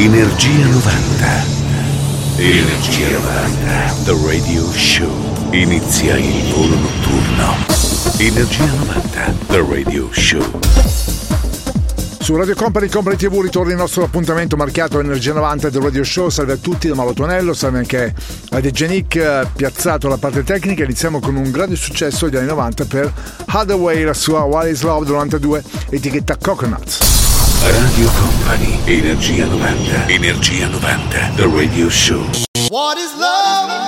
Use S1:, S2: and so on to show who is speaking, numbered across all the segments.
S1: Energia 90. Energia 90. The Radio Show. Inizia il volo notturno. Energia 90. The Radio Show.
S2: Su Radio Company Company TV ritorna il nostro appuntamento marchiato Energia 90 del Radio Show. Salve a tutti da Mauro Tonello, salve anche a De Genic eh, piazzato alla parte tecnica. Iniziamo con un grande successo degli anni 90 per Hathaway, la sua What is Love 92 etichetta Coconuts.
S1: Radio Company, Energia 90, Energia 90, The Radio Show.
S3: What is love?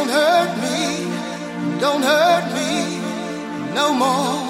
S3: Don't hurt me, don't hurt me no more.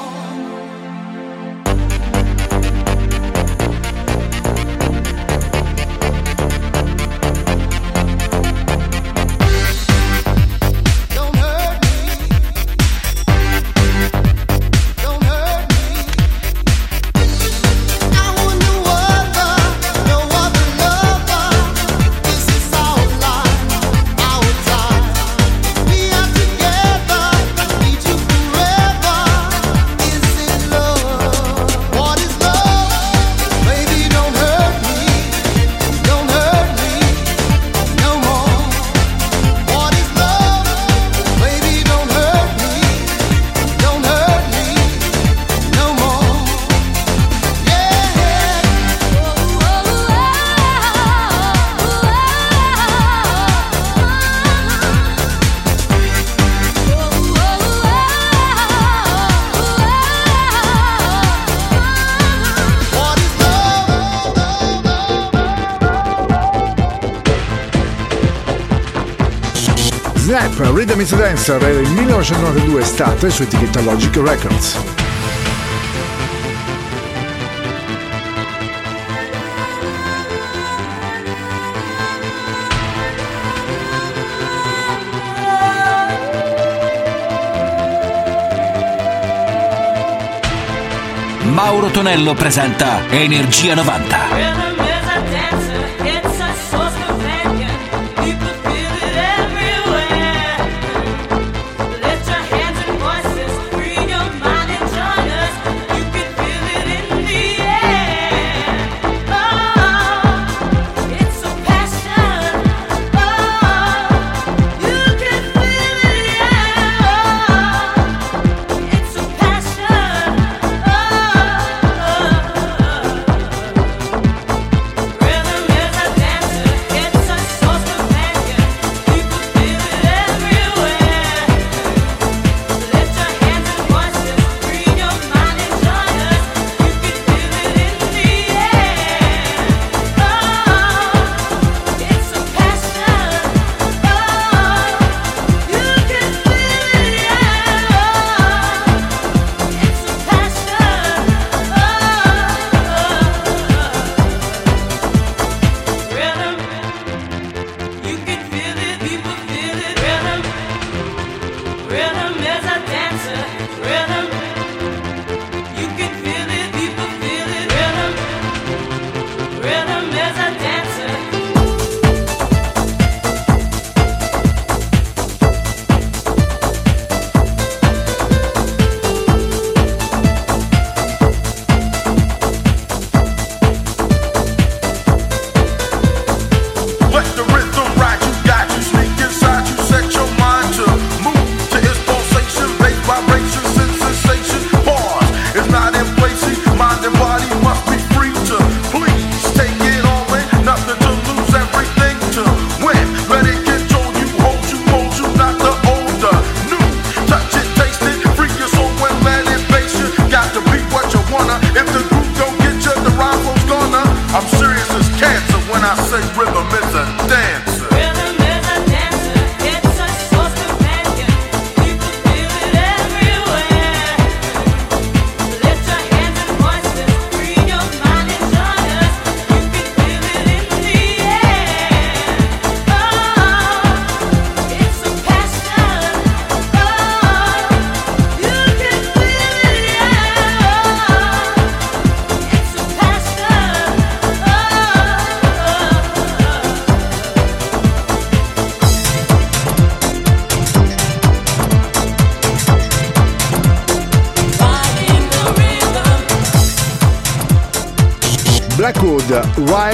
S2: Rhythm is Dancer era il 1992 estate su etichetta Logic Records.
S4: Mauro Tonello presenta Energia 90.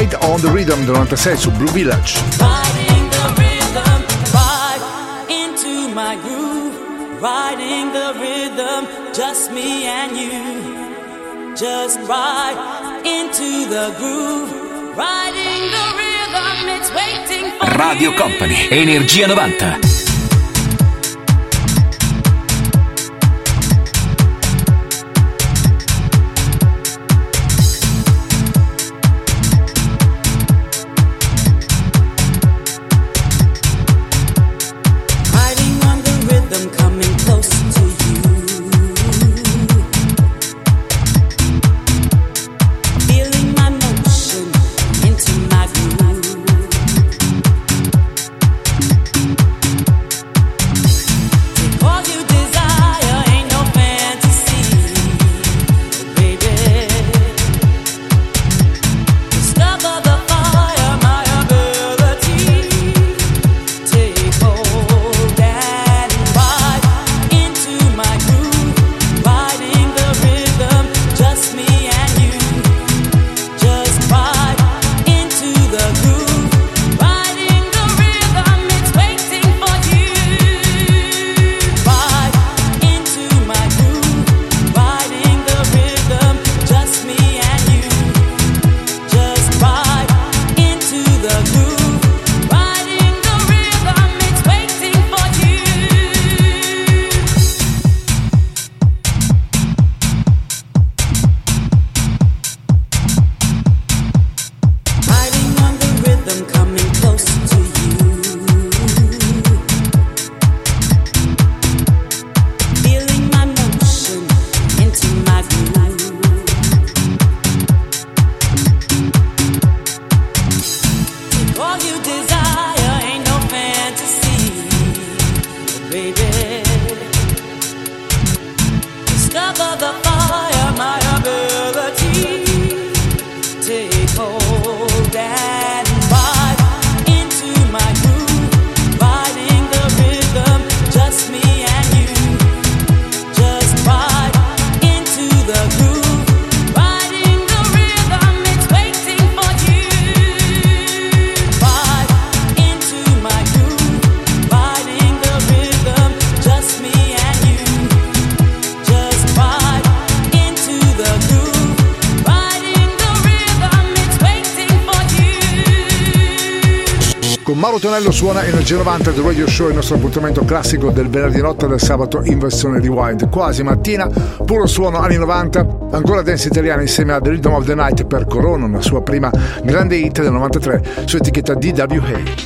S5: Ride on the Rhythm del 96 su Blue Village.
S6: Riding the rhythm, ride into my groove. Riding the rhythm, just me and you. Just ride into the groove. Riding the rhythm, it's waiting for
S7: Radio Company, Energia 90.
S5: suona Energia 90 del Radio Show, il nostro appuntamento classico del venerdì notte del sabato in versione rewind. Quasi mattina, puro suono anni 90, ancora dance italiana insieme a The Rhythm of the Night per Corona, una sua prima grande hit del 93 su etichetta DWA.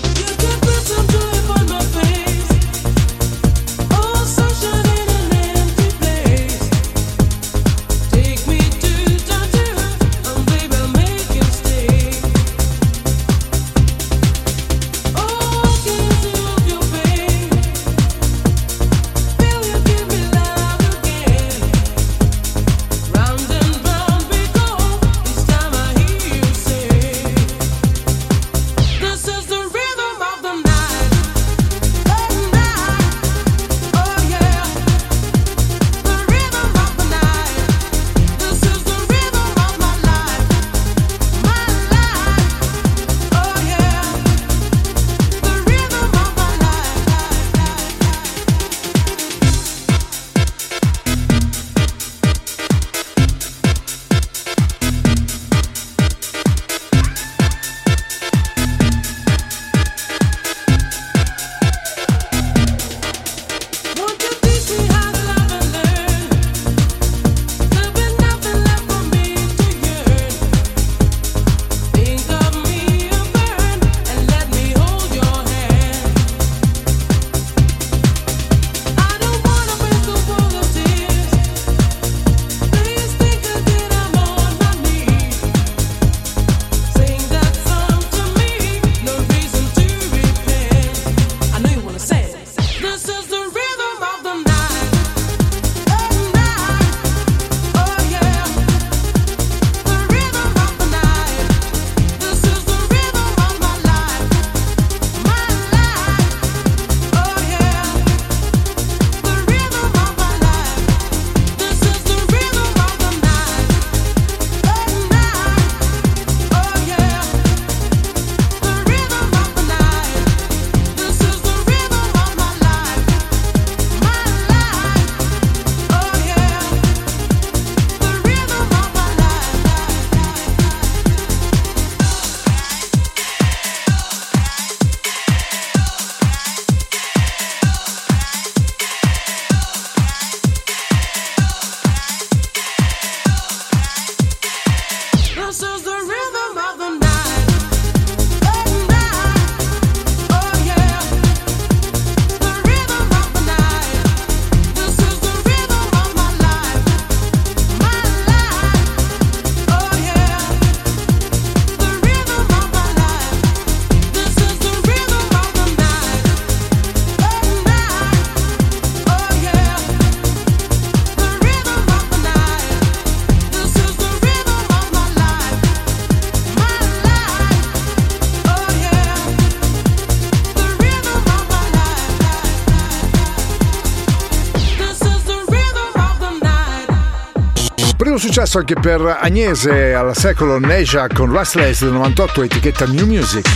S2: successo anche per Agnese al secolo Neja con Restless del 98 etichetta New Music.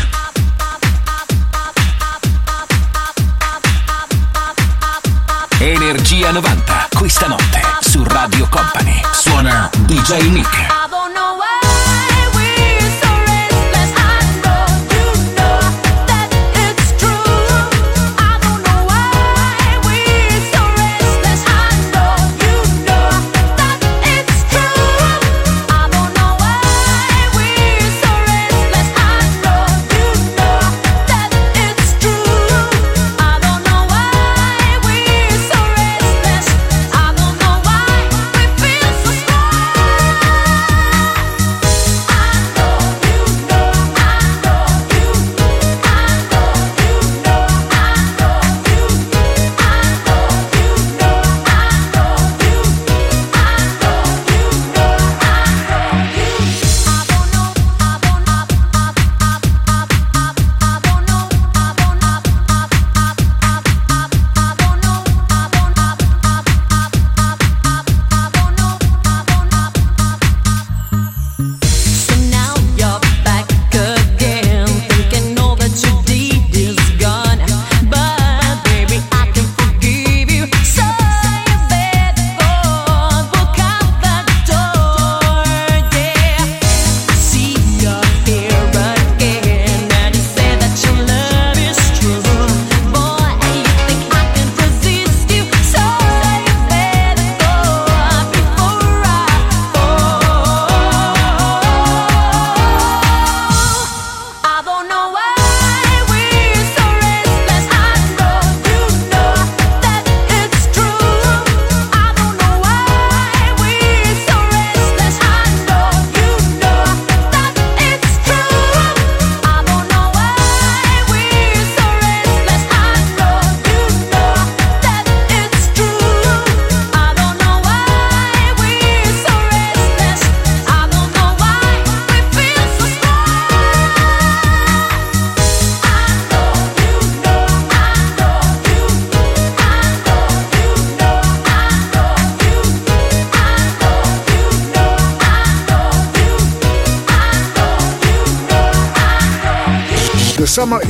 S7: Energia 90, questa notte su Radio Company. Suona DJ Nick.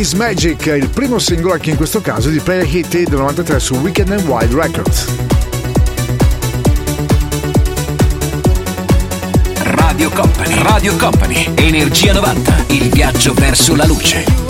S8: Is
S2: Magic, il primo singolo anche in questo caso di Player Hit del 93 su Weekend and Wild Records.
S7: Radio Company, Radio Company, Energia 90, il viaggio verso la luce.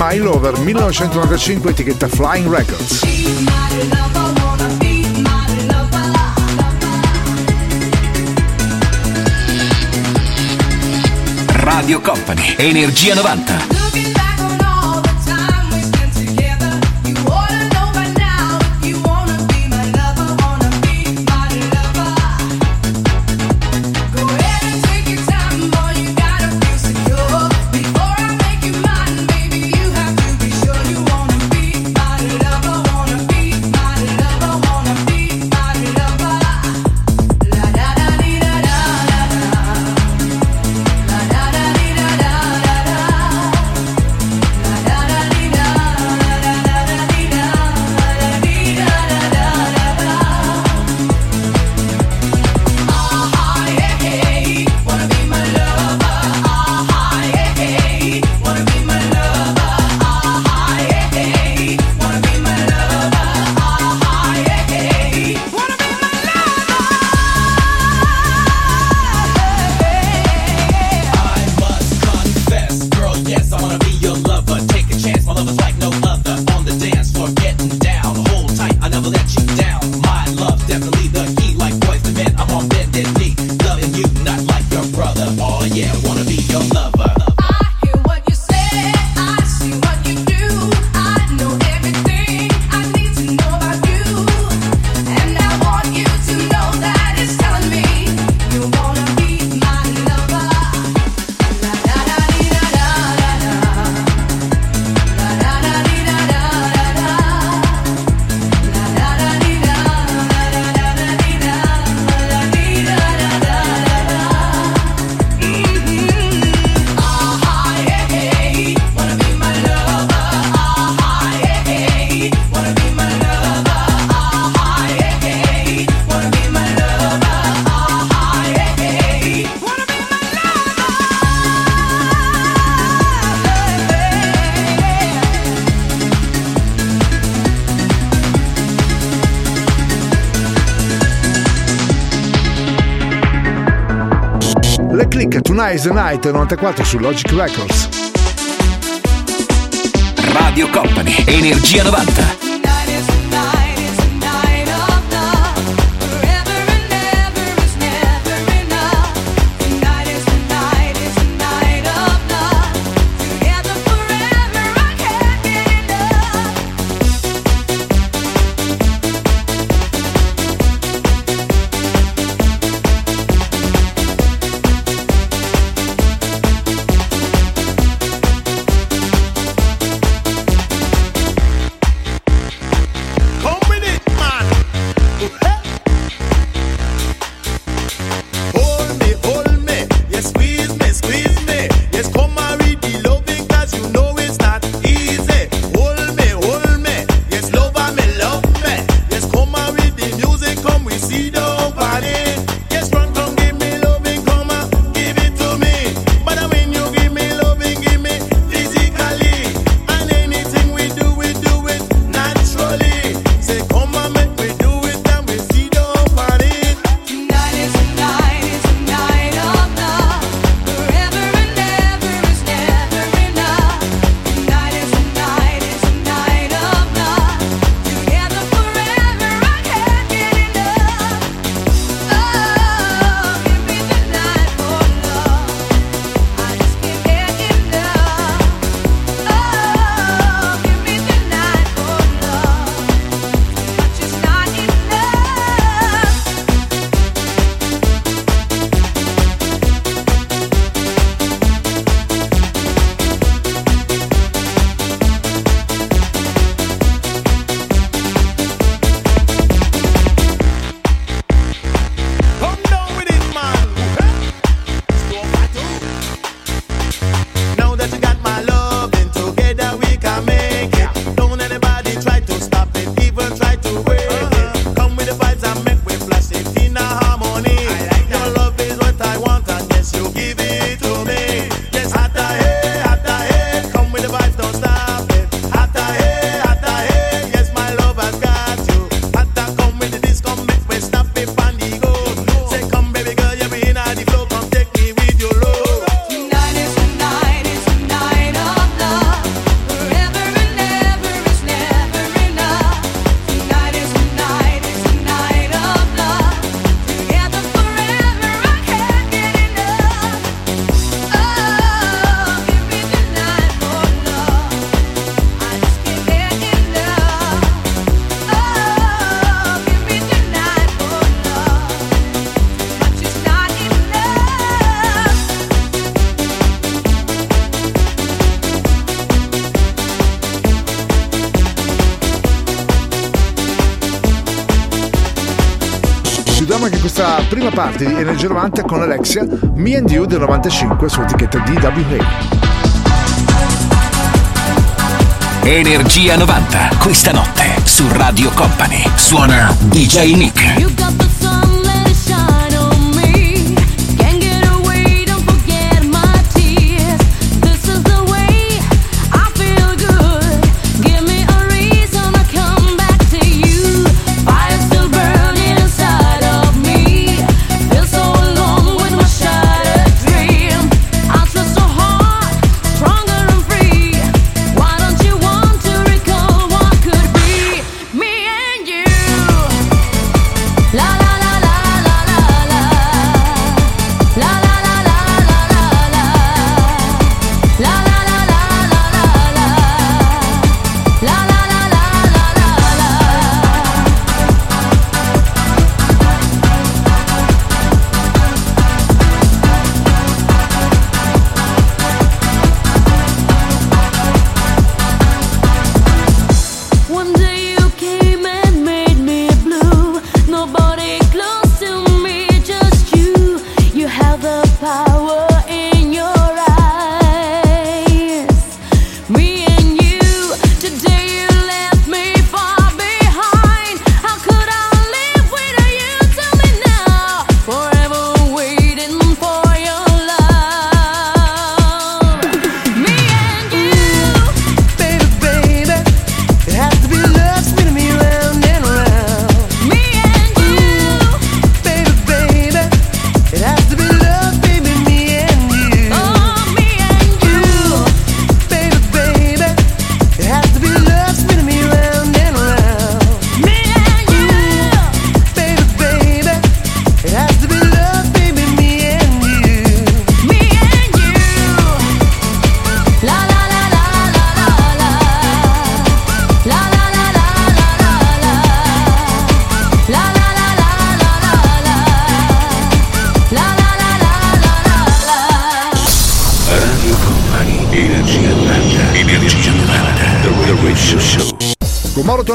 S2: My Lover 1995 etichetta Flying Records.
S5: Radio Company, Energia 90.
S2: Is the Night 94 su Logic Records.
S5: Radio Company, Energia 90.
S2: Giorgio 90 con Alexia Me and You del 95 su etichetta DWA.
S4: Energia 90, questa notte su Radio Company. Suona DJ Nick.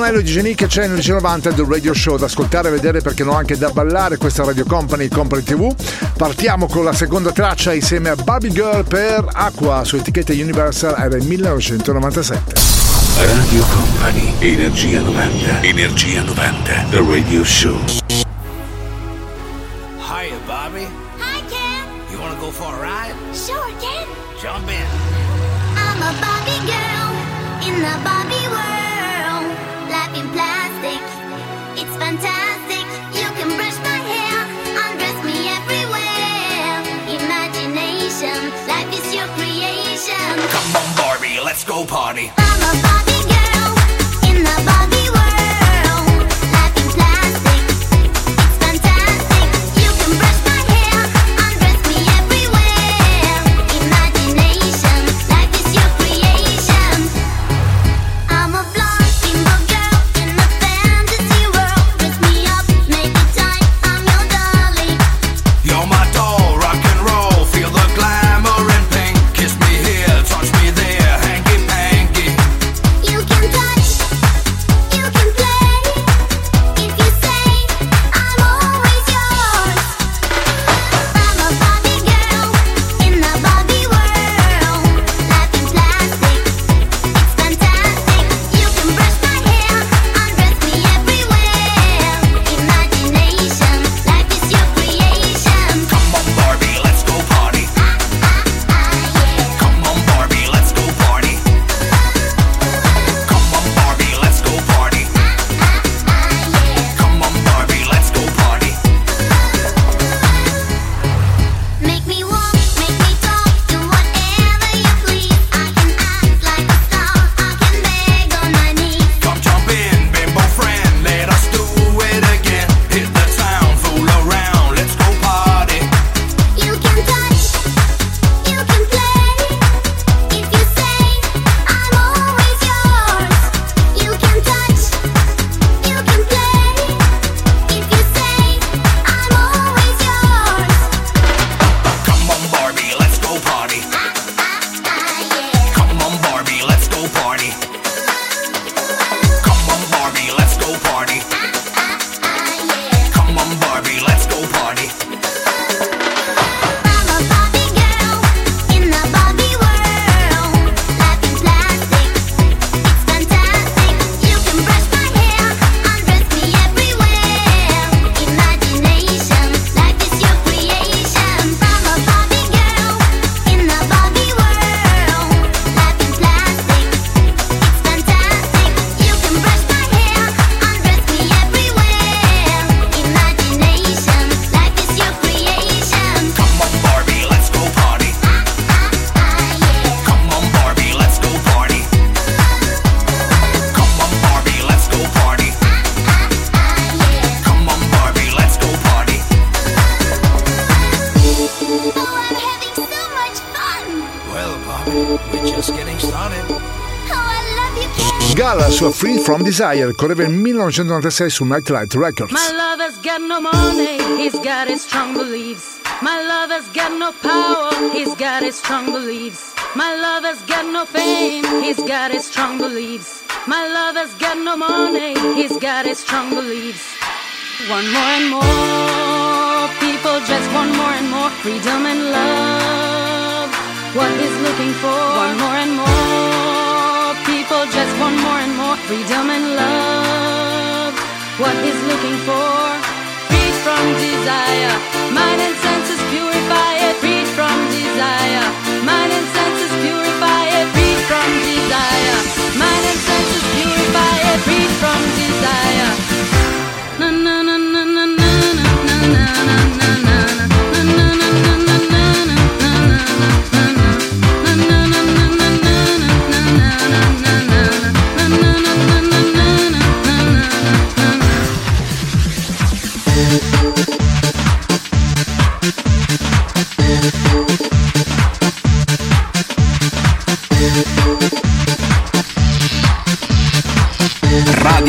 S2: Manuello di Genica c'è nel 90 del Radio Show da ascoltare e vedere perché non no anche da ballare questa Radio Company Company TV. Partiamo con la seconda traccia insieme a Baby Girl per Acqua su etichetta Universal era il 1997.
S1: Radio Company Energia 90 Energia 90 The Radio Show
S9: go party.
S2: Free From Desire, correva nel 1996 su Nightlight Records.
S4: My lover's got no money, he's got his strong beliefs. My lover's got no power, he's got his strong beliefs. My lover's got no fame, he's got his strong beliefs. My lover's got no money, he's got his strong beliefs. One more and more people just want more and more freedom and love. What he's looking for, one more and more just want more and more freedom and love. What he's looking for, freed from desire, mind and senses purify it, freed from desire, mind and senses purify it, freed from desire, mind and senses purify it, freed from desire.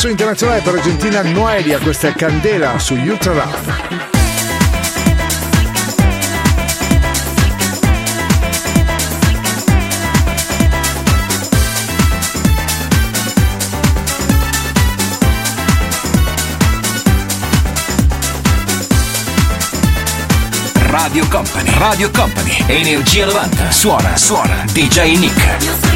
S2: Successo internazionale per l'Argentina Noelia, questa è Candela su Ultra.
S7: Radio Company, Radio Company, Energia 90. Suona, suona, DJ Nick.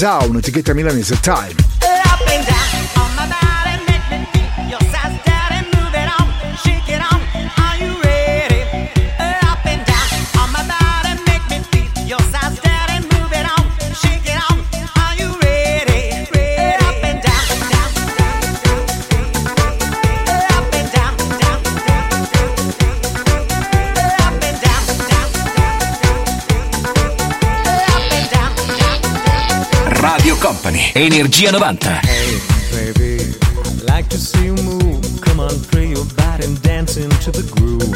S10: Down, etichetta milanese Time.
S6: Company, Energia 90.
S11: Hey baby, I'd like to see you move. Come on, free your body and dance into the groove.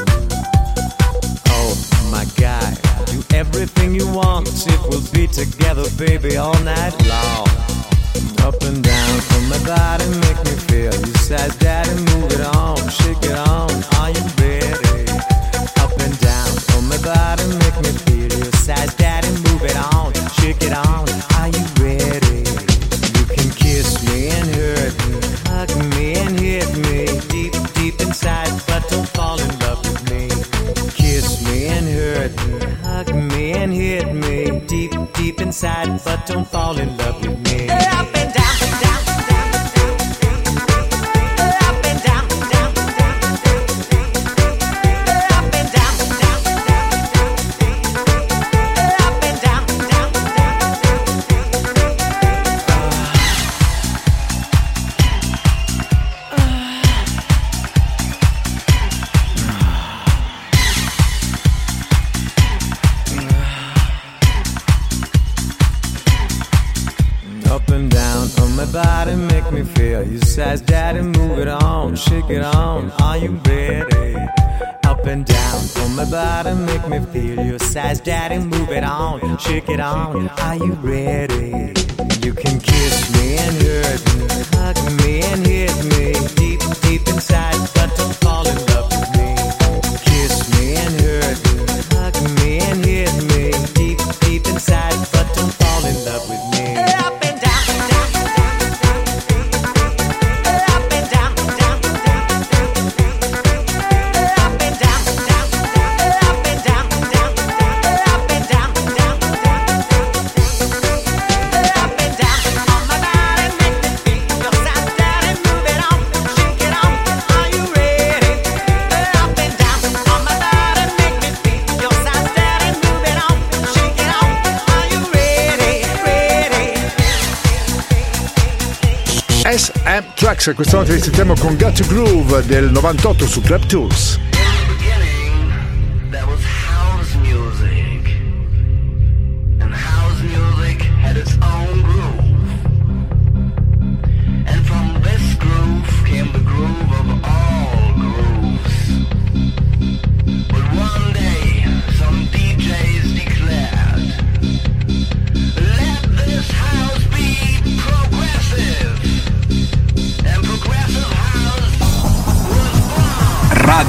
S11: Oh my guy, do everything you want. Will be together, baby, all night long. Up and down from my body, make me feel. You said, Daddy, move it on, shake it on. Are you ready? Up and down from my body, make me feel. You said, Daddy, move it on, shake it on. Are you ready? but don't fall in love with me. Hey! me feel your size, daddy. Move it on, shake it on. Are you ready? You can kiss me and hurt me, hug me and hit me deep, deep inside, but.
S10: Max, quest'oggi vi sentiamo con Got to Groove del 98 su Club Tools.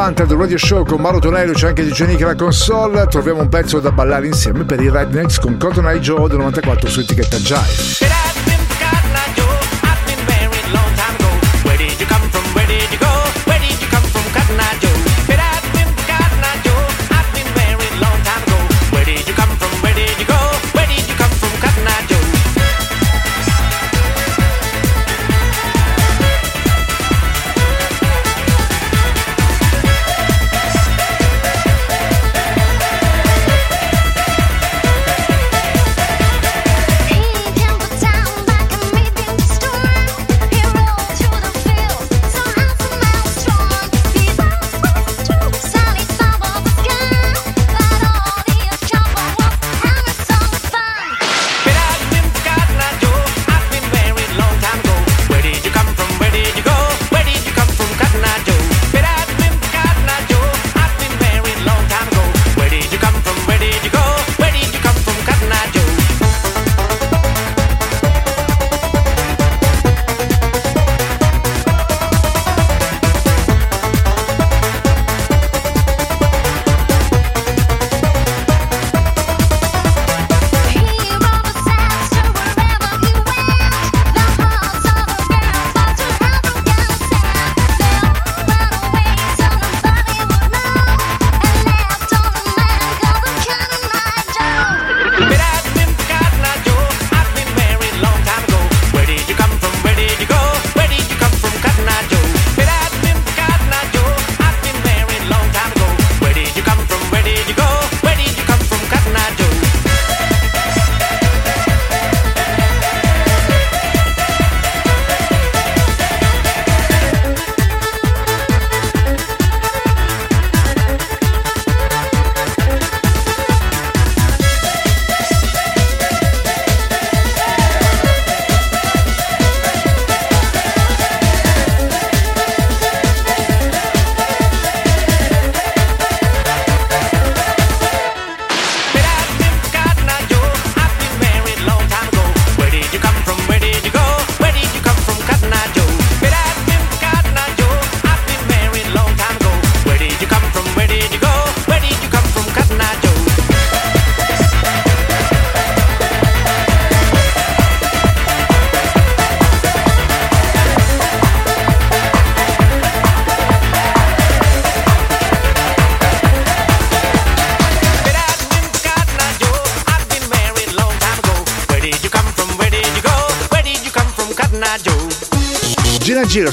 S12: 90 del Radio Show con Mauro Tonello, c'è anche DJ Nick alla console. Troviamo un pezzo da ballare insieme per i Rednecks con Cotton Eye Joe del 94 su etichetta Jive.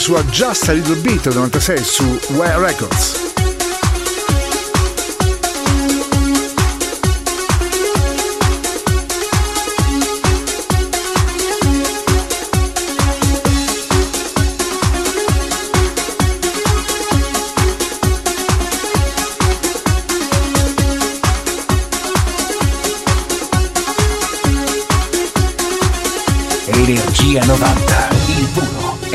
S12: Gina gira su Just a Little Bit 96 su Wire Records.
S6: Energia 90, il puro,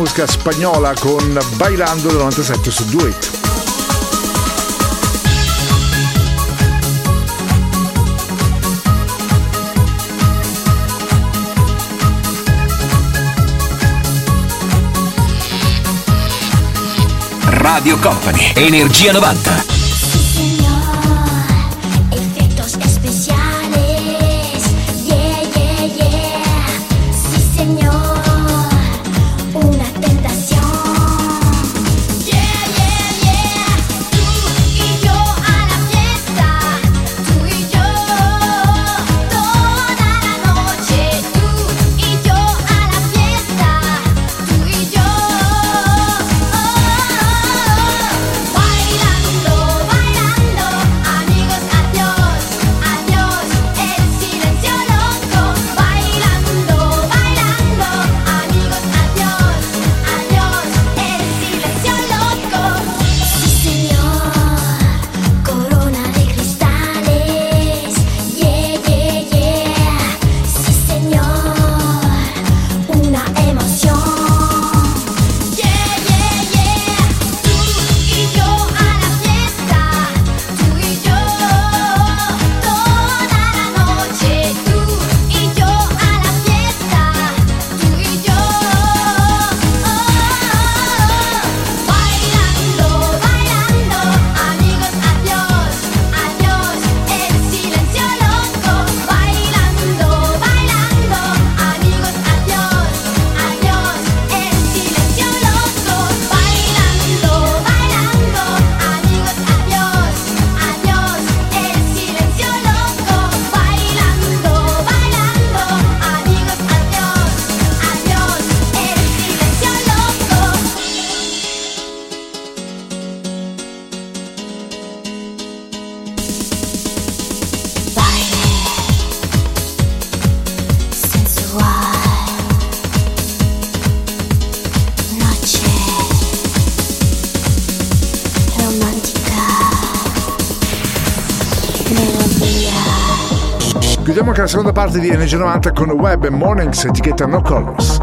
S2: musica spagnola con Bailando 97 su Do
S9: Radio Company, Energia 90.
S2: Torniamo anche alla seconda parte di Energia 90 con Web e Mornings etichetta No Colors.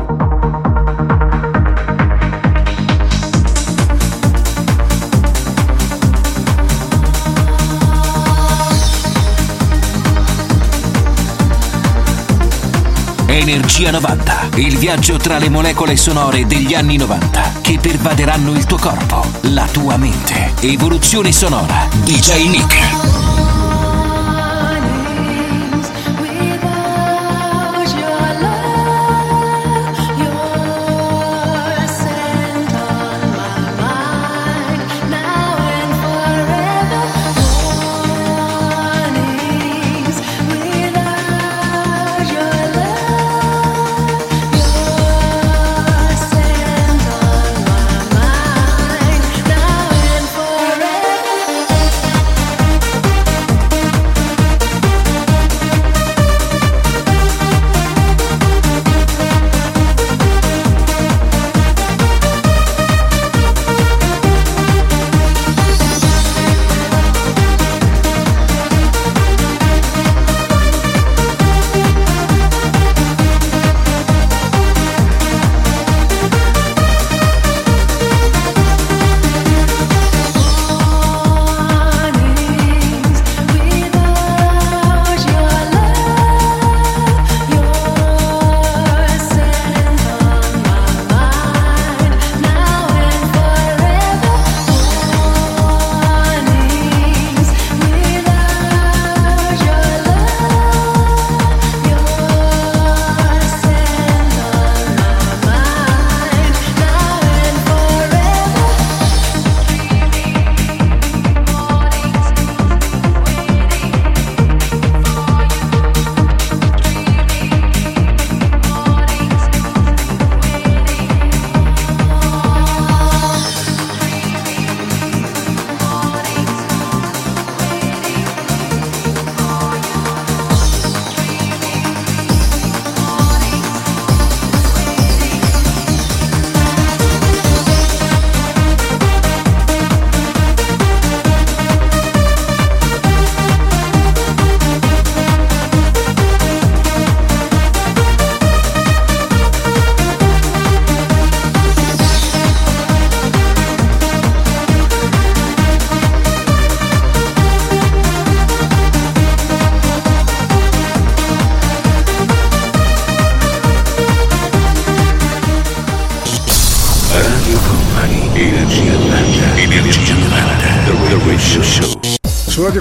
S9: Energia 90, il viaggio tra le molecole sonore degli anni 90 che pervaderanno il tuo corpo, la tua mente. Evoluzione sonora. DJ Nick.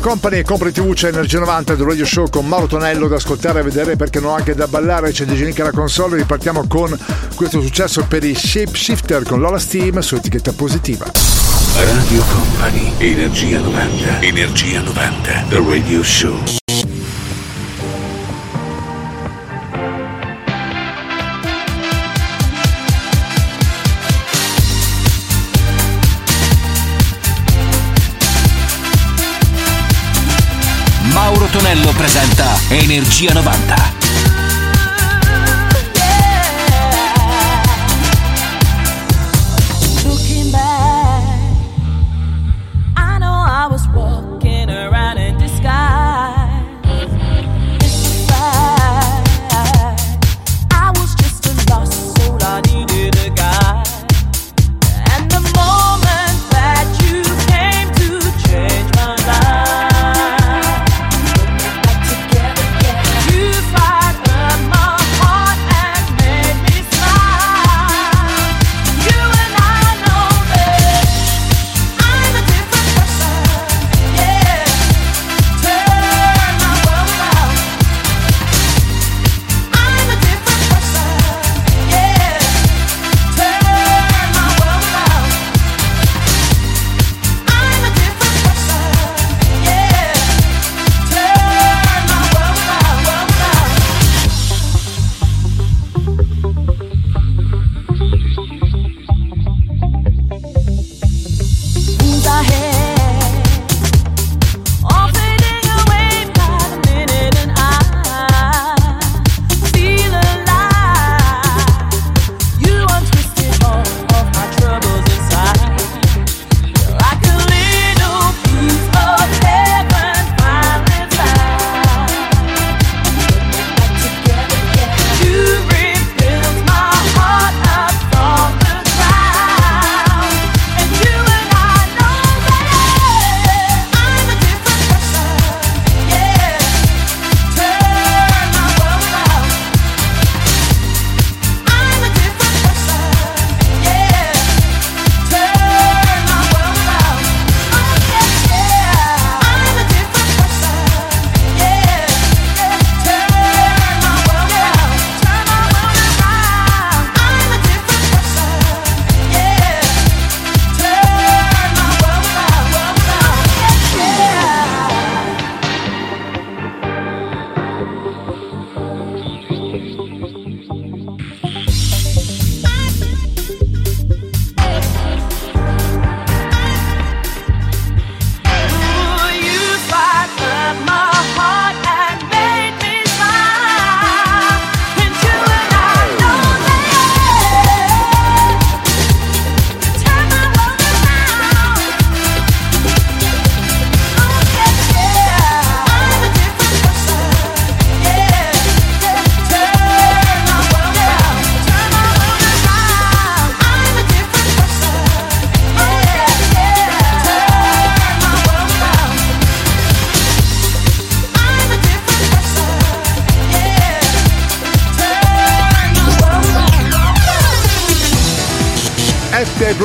S2: Company, Compri TV, c'è Energia 90 del Radio Show con Mauro Tonello da ascoltare e vedere perché non ha anche da ballare, c'è DJ Nick alla console ripartiamo con questo successo per i Shapeshifter con Lola Steam su etichetta positiva.
S1: Radio Company, Energia 90, Energia 90, The Radio Show.
S7: Energia 90.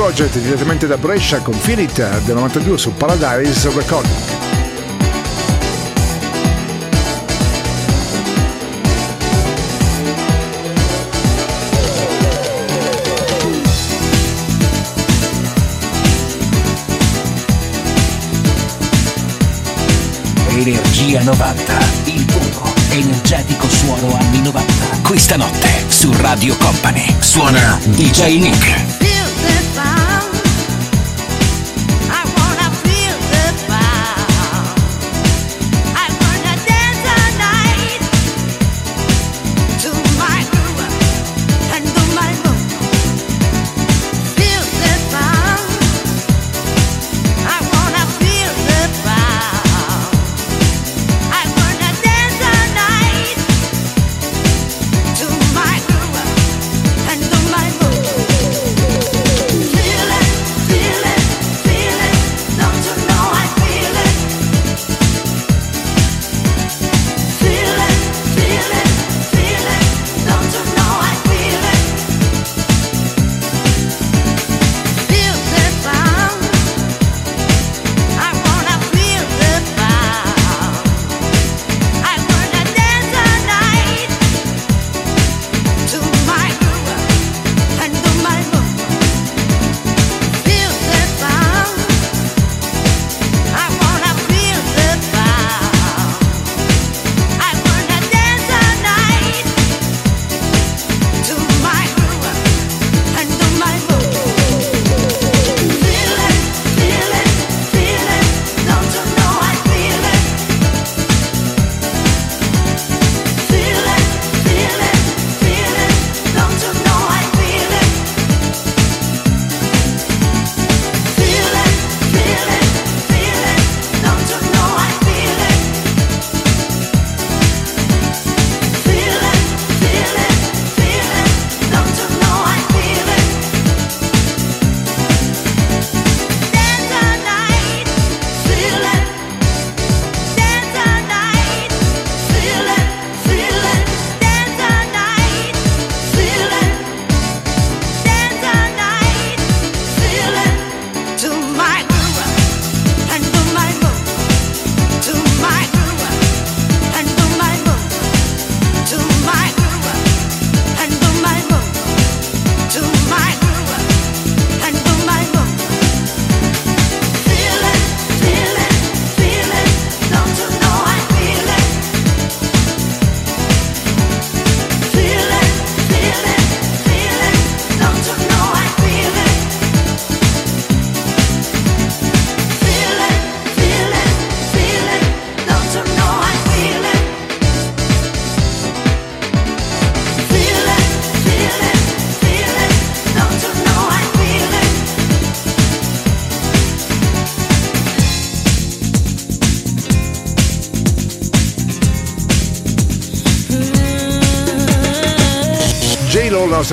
S2: Project direttamente da Brescia con Finita del 92 su Paradise Recording.
S7: Energia 90, il tuo energetico suono anni 90. Questa notte su Radio Company suona DJ Nick.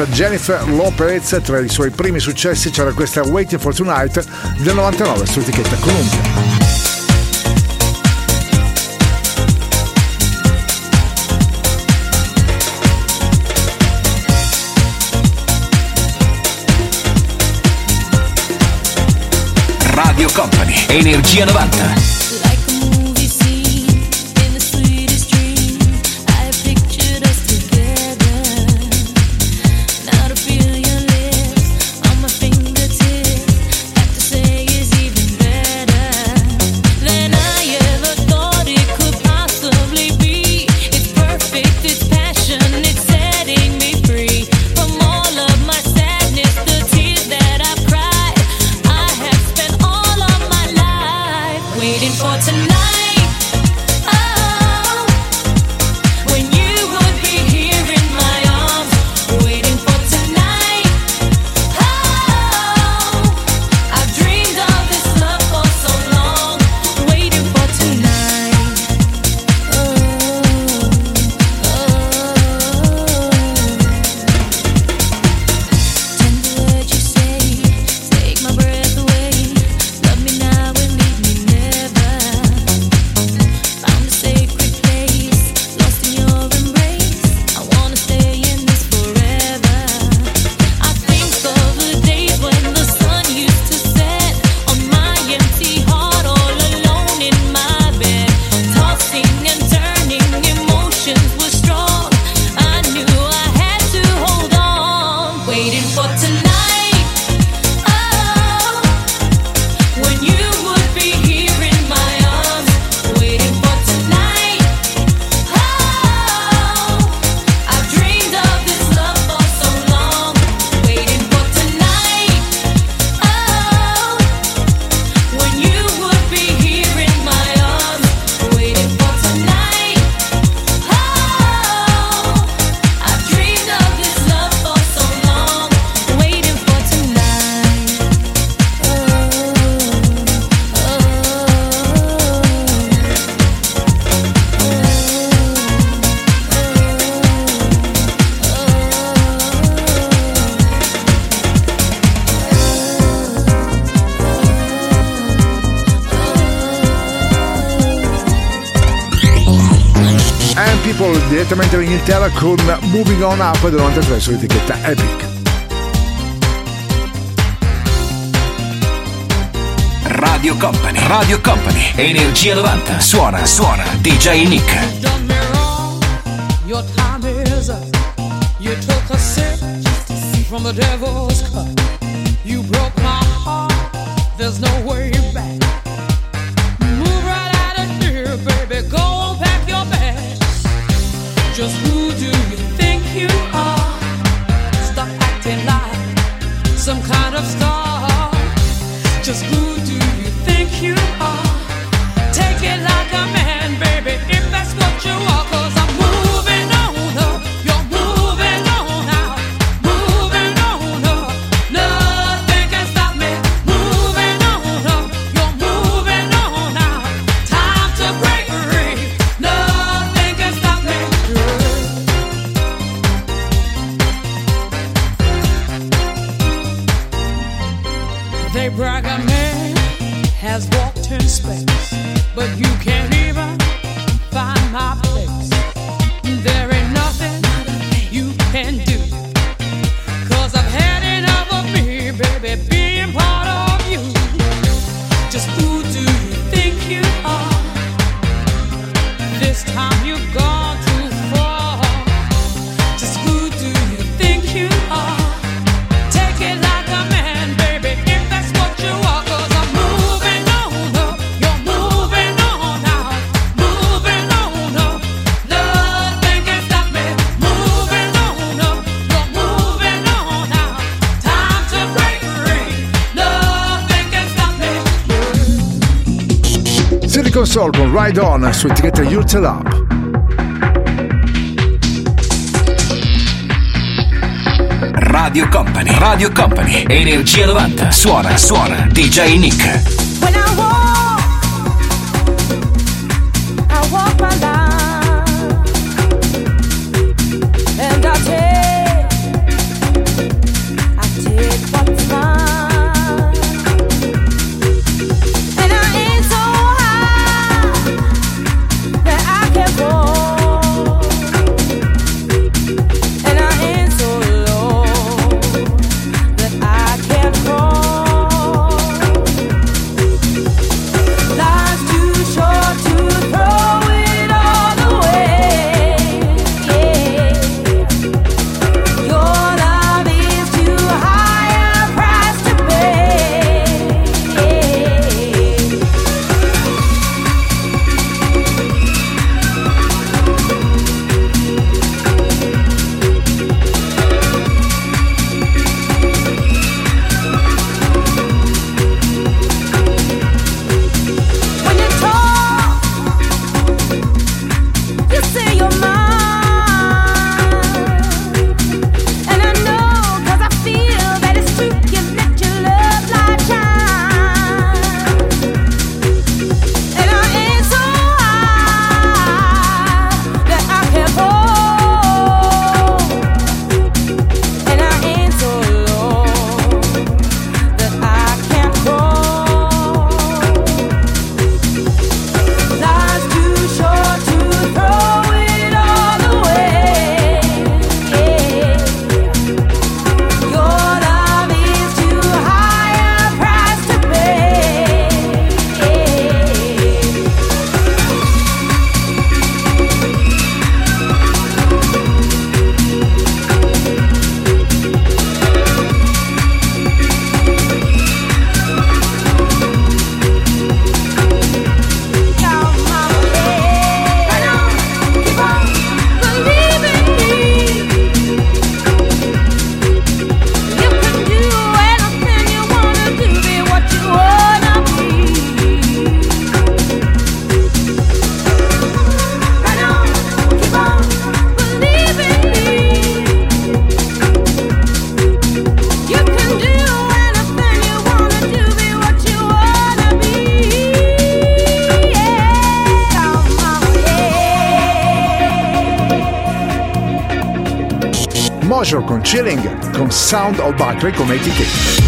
S2: Jennifer Lopez, tra i suoi primi successi c'era questa Waiting for Tonight del 99 su etichetta Columbia.
S4: Radio Company, Energia 90.
S2: Milon Acqua del 93 sull'etichetta Epic.
S4: Radio Company, Radio Company, Energia 90, suona, suona, DJ Nick.
S13: You broke my heart, there's no way back. Move right out of here, baby, go back. Just who do you think you are? Stop acting like some kind of star. Just who do you think you are? Take it like a man, baby, if that's what you are.
S2: Ride On su etichetta Urtel Up.
S4: Radio Company, Radio Company, Energia 90, suona, suona, DJ Nick.
S2: Country come etichetta.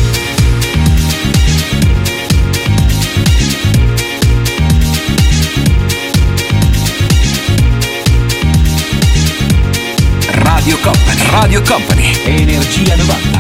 S14: Radio Company, Radio Company, Energia 90.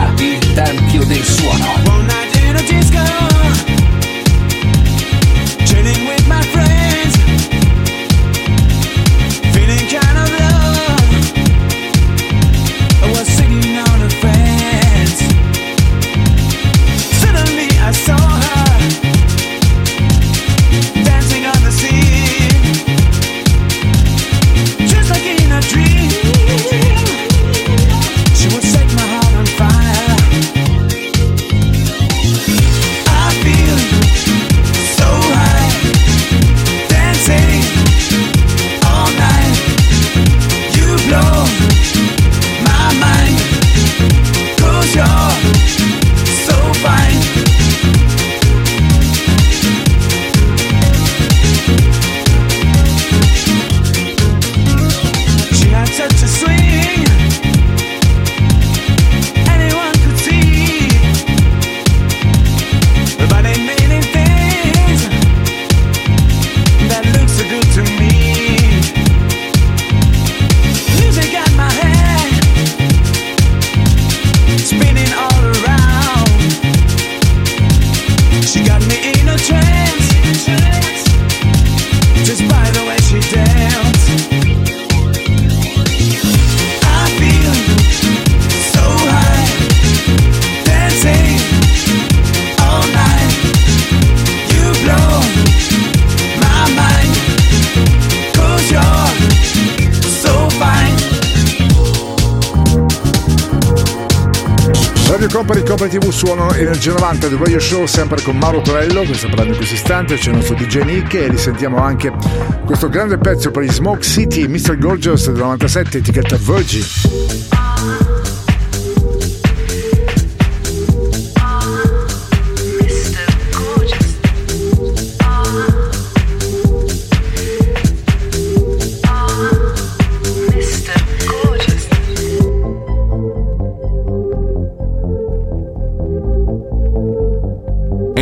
S2: Radio Company Company TV suono Energia 90 del Radio Show sempre con Mauro Torello che sta parlando in questo istante c'è il nostro DJ Nick e risentiamo anche questo grande pezzo per gli Smoke City Mr. Gorgeous del 97 etichetta Virgin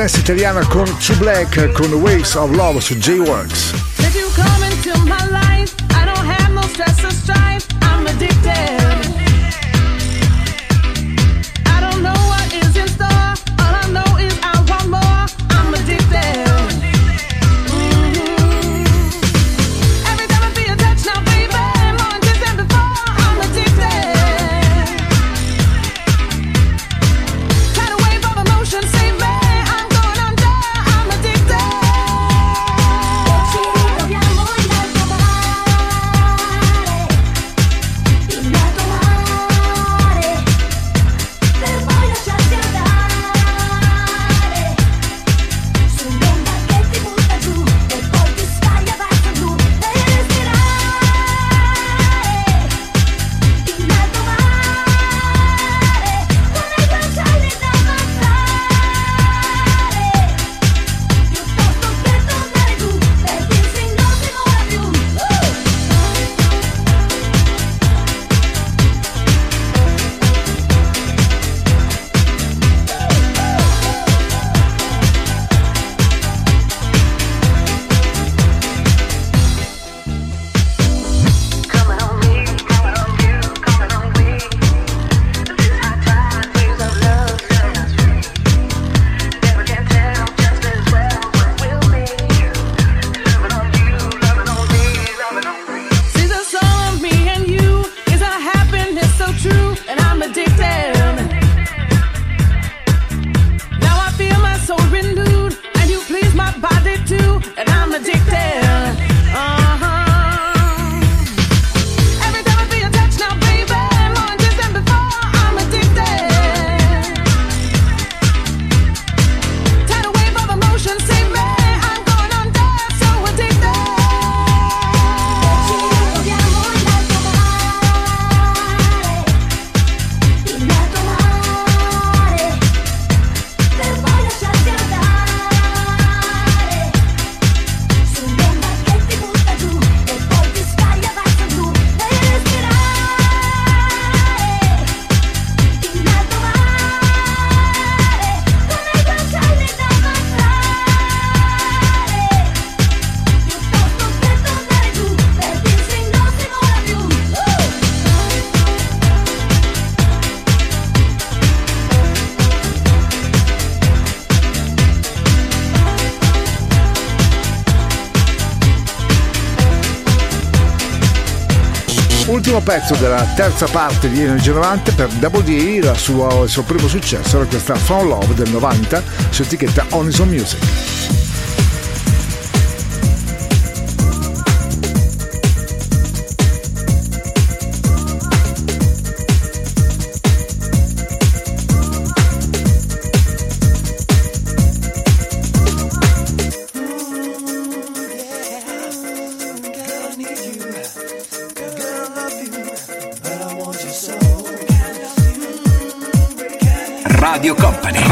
S5: dance italiana con True Black con Waves of Love su J-Works. Ultimo pezzo della terza parte di Energy 90 per Double D, il suo primo successo era questa From Love del 90 su etichetta Onison Music.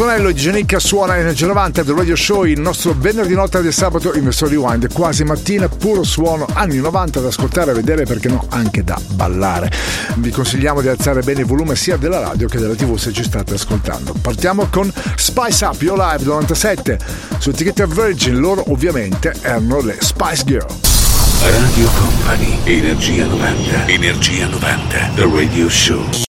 S2: Con Mauro Tonello e Genica suona Energia 90 del Radio Show il nostro venerdì notte del sabato in versione rewind quasi mattina puro suono anni 90 da ascoltare e vedere perché no anche da ballare vi consigliamo di alzare bene il volume sia della radio che della tv se ci state ascoltando partiamo con Spice Up Your Live 97 su etichetta Virgin loro ovviamente erano le Spice Girl
S7: Radio Company. Energia 90. Energia 90. The Radio Show.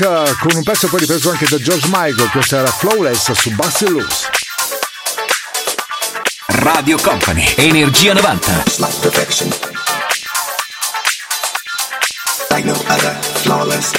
S2: Eh, con un pezzo poi ripreso anche da George Michael questa era Flawless su Busty Loose
S6: Radio Company, Energia 90.
S15: like perfection. Like no other, flawless,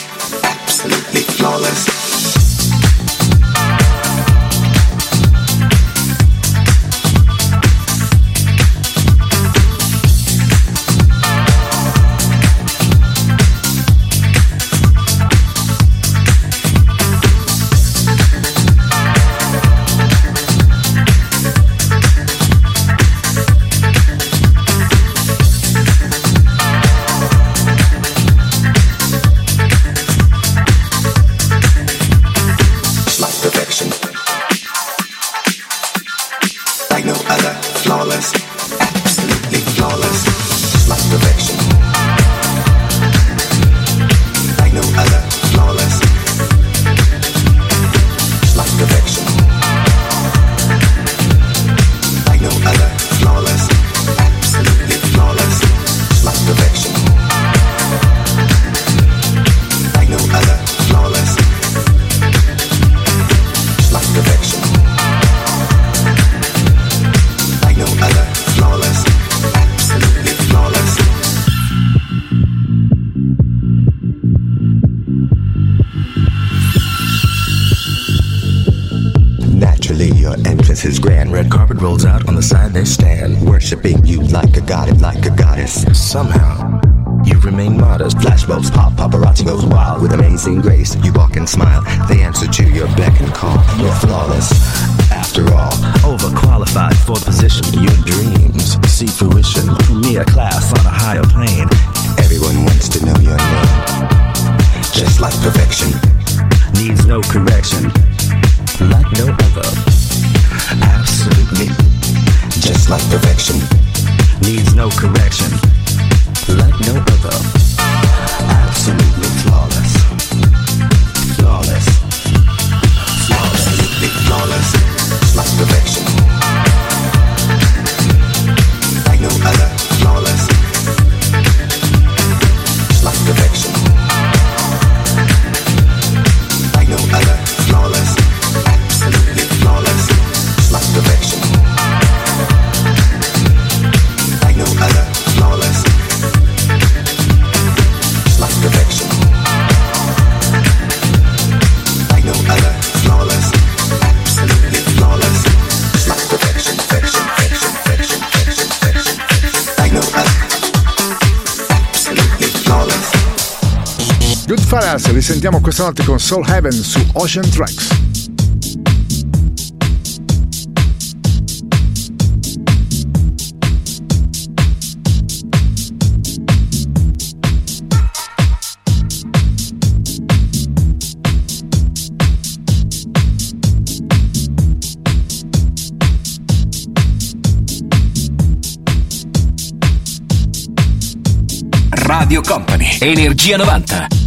S15: worshiping you like a god, like a goddess. Somehow, You remain modest. Flashbulbs pop, paparazzi goes wild. With amazing grace, you walk and smile. They answer to your beck and call. You're flawless. After all, overqualified for the position. Your dreams see fruition. Premier class on a higher plane. Everyone wants to know your name. Just like perfection. Needs no correction. Like perfection. Needs no correction.
S2: Risentiamo questa notte con Soul Heaven su Ocean Tracks.
S5: Radio Company, Energia 90.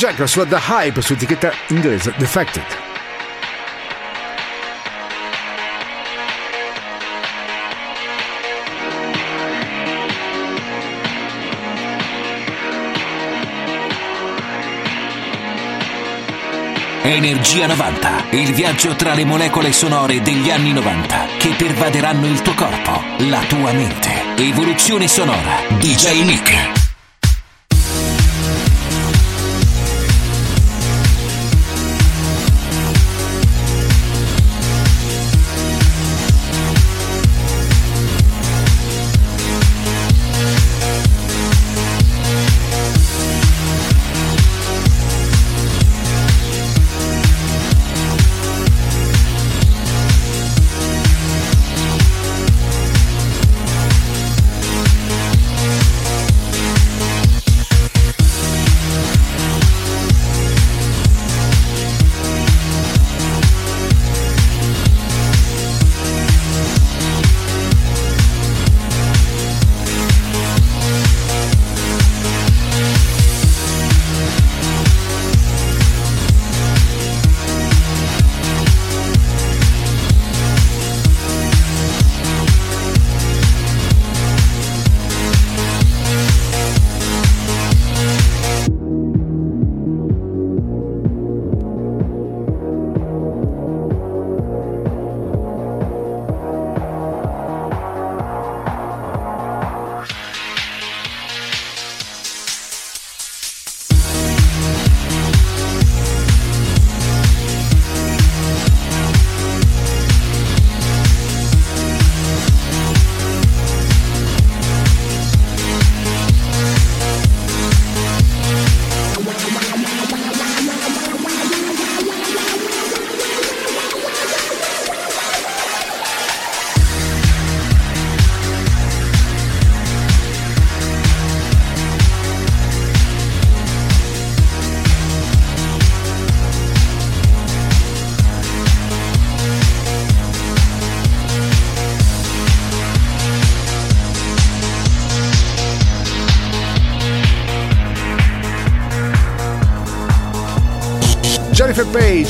S16: Jagger sulla The
S2: Hype su etichetta inglese Defected.
S6: Energia 90, il viaggio tra le molecole sonore degli anni 90 che pervaderanno il tuo corpo, la tua mente. Evoluzione sonora. DJ Nick.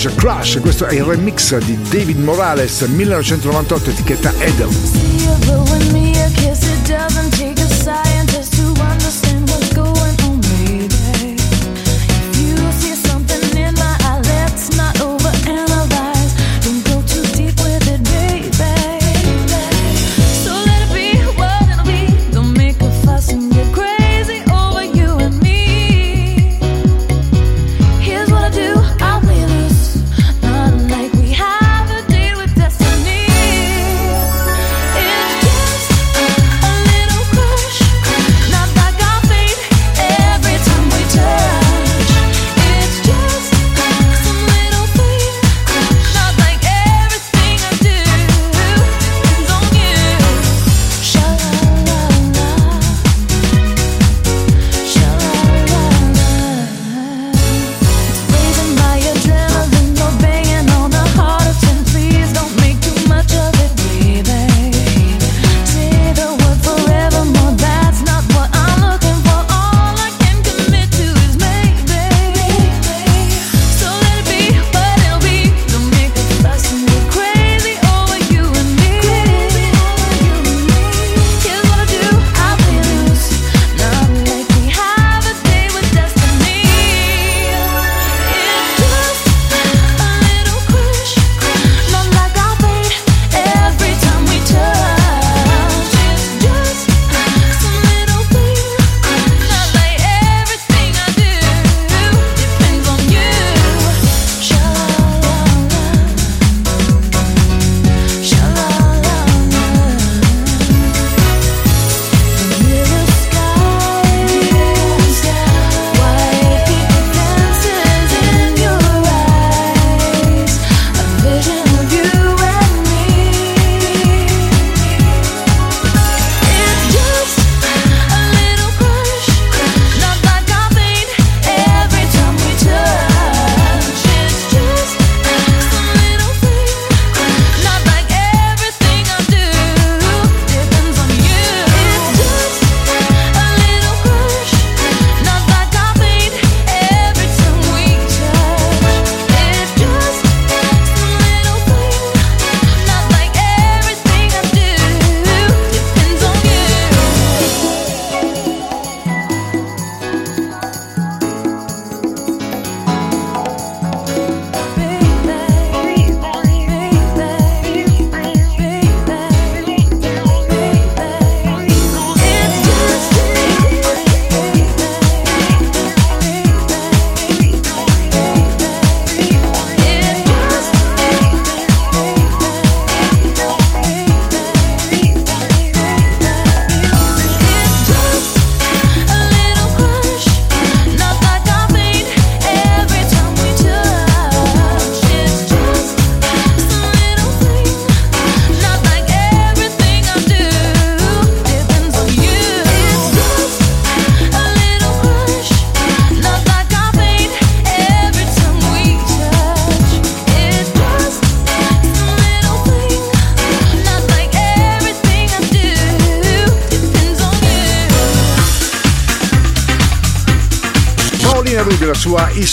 S4: Crash, Crash, questo è il remix di David Morales 1998 etichetta Edel.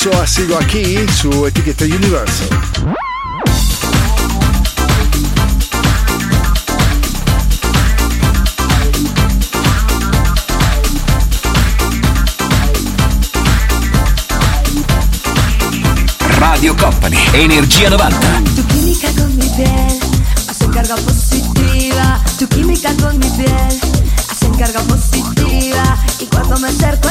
S2: Yo sigo aquí, su etiqueta Universal.
S4: Radio Company, Energia 90.
S7: Tu química con mi piel, hacen carga positiva. Tu química con mi piel, hacen carga positiva. Y cuando me acerco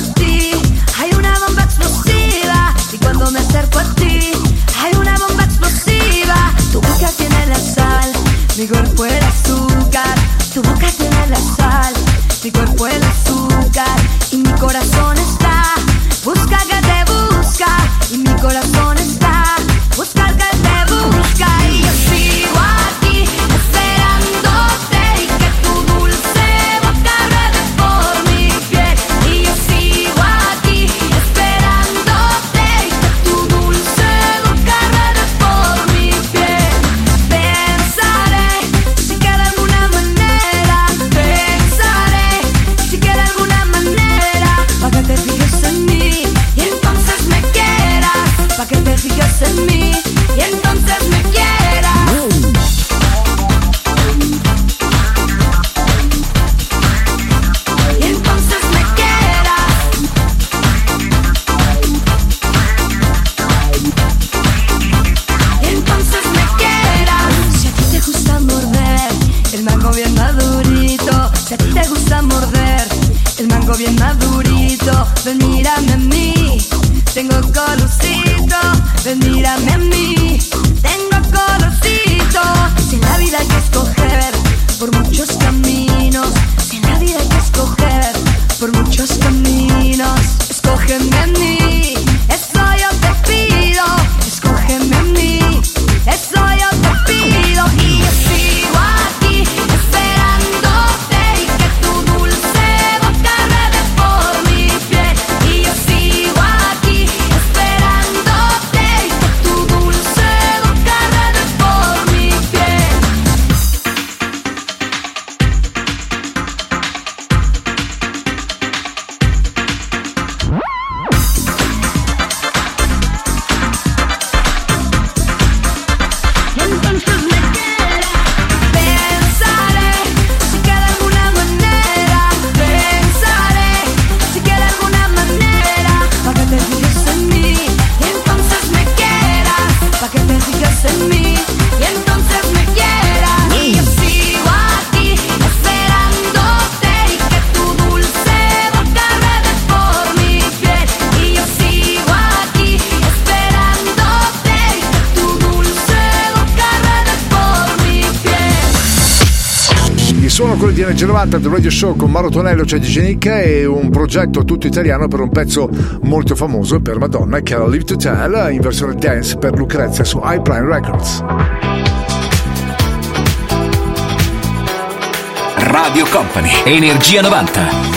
S2: puntata del Radio Show con Maro Tonello, c'è di Genica e un progetto tutto italiano per un pezzo molto famoso per Madonna che è la Live to Tell in versione dance per Lucrezia su iPrime Records.
S4: Radio Company, Energia 90.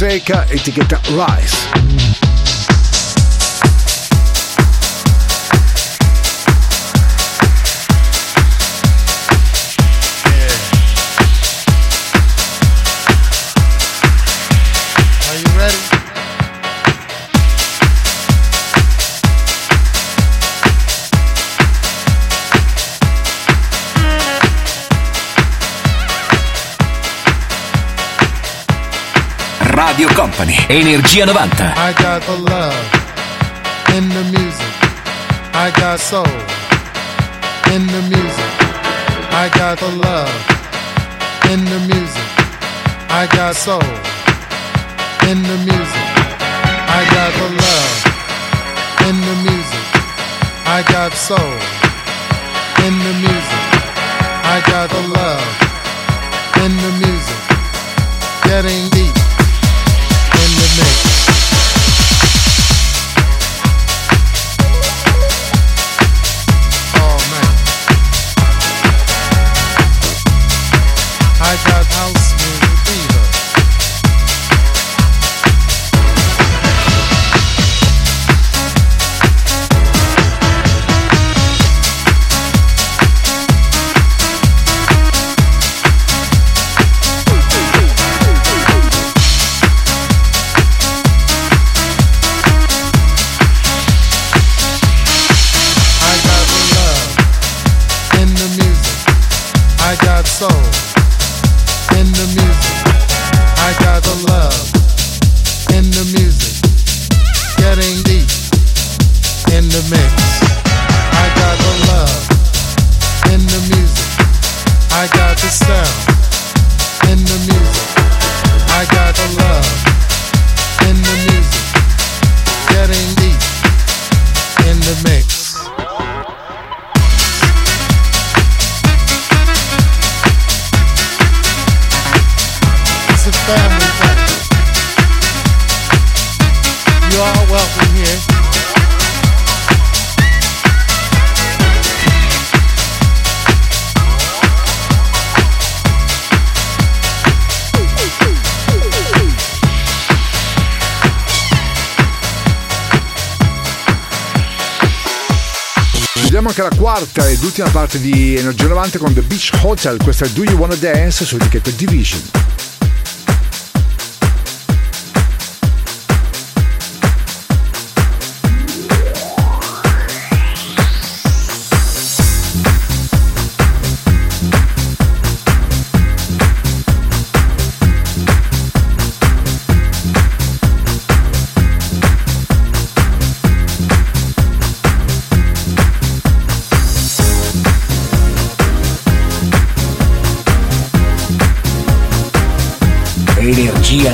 S2: In the music, etichetta Rise.
S4: Energia 90.
S3: I got the love in the music. I got soul in the music. I got the love in the music. I got soul in the music. I got the love in the music. I got soul in the music. I got the love in the music. Getting
S2: quarta ed ultima parte di Energia 90 con The Beach Hotel. Questa è Do You Wanna Dance su etichetta Division.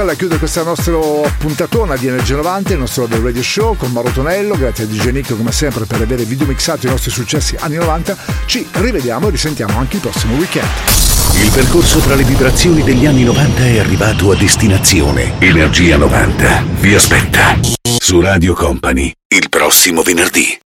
S2: A chiudere questa nostra puntatona di Energia 90, il nostro The Radio Show con Mauro Tonello. Grazie a DJ Nick come sempre per aver video mixato i nostri successi anni 90. Ci rivediamo e risentiamo anche il prossimo weekend.
S1: Il percorso tra le vibrazioni degli anni 90 è arrivato a destinazione. Energia 90 vi aspetta su Radio Company il prossimo venerdì.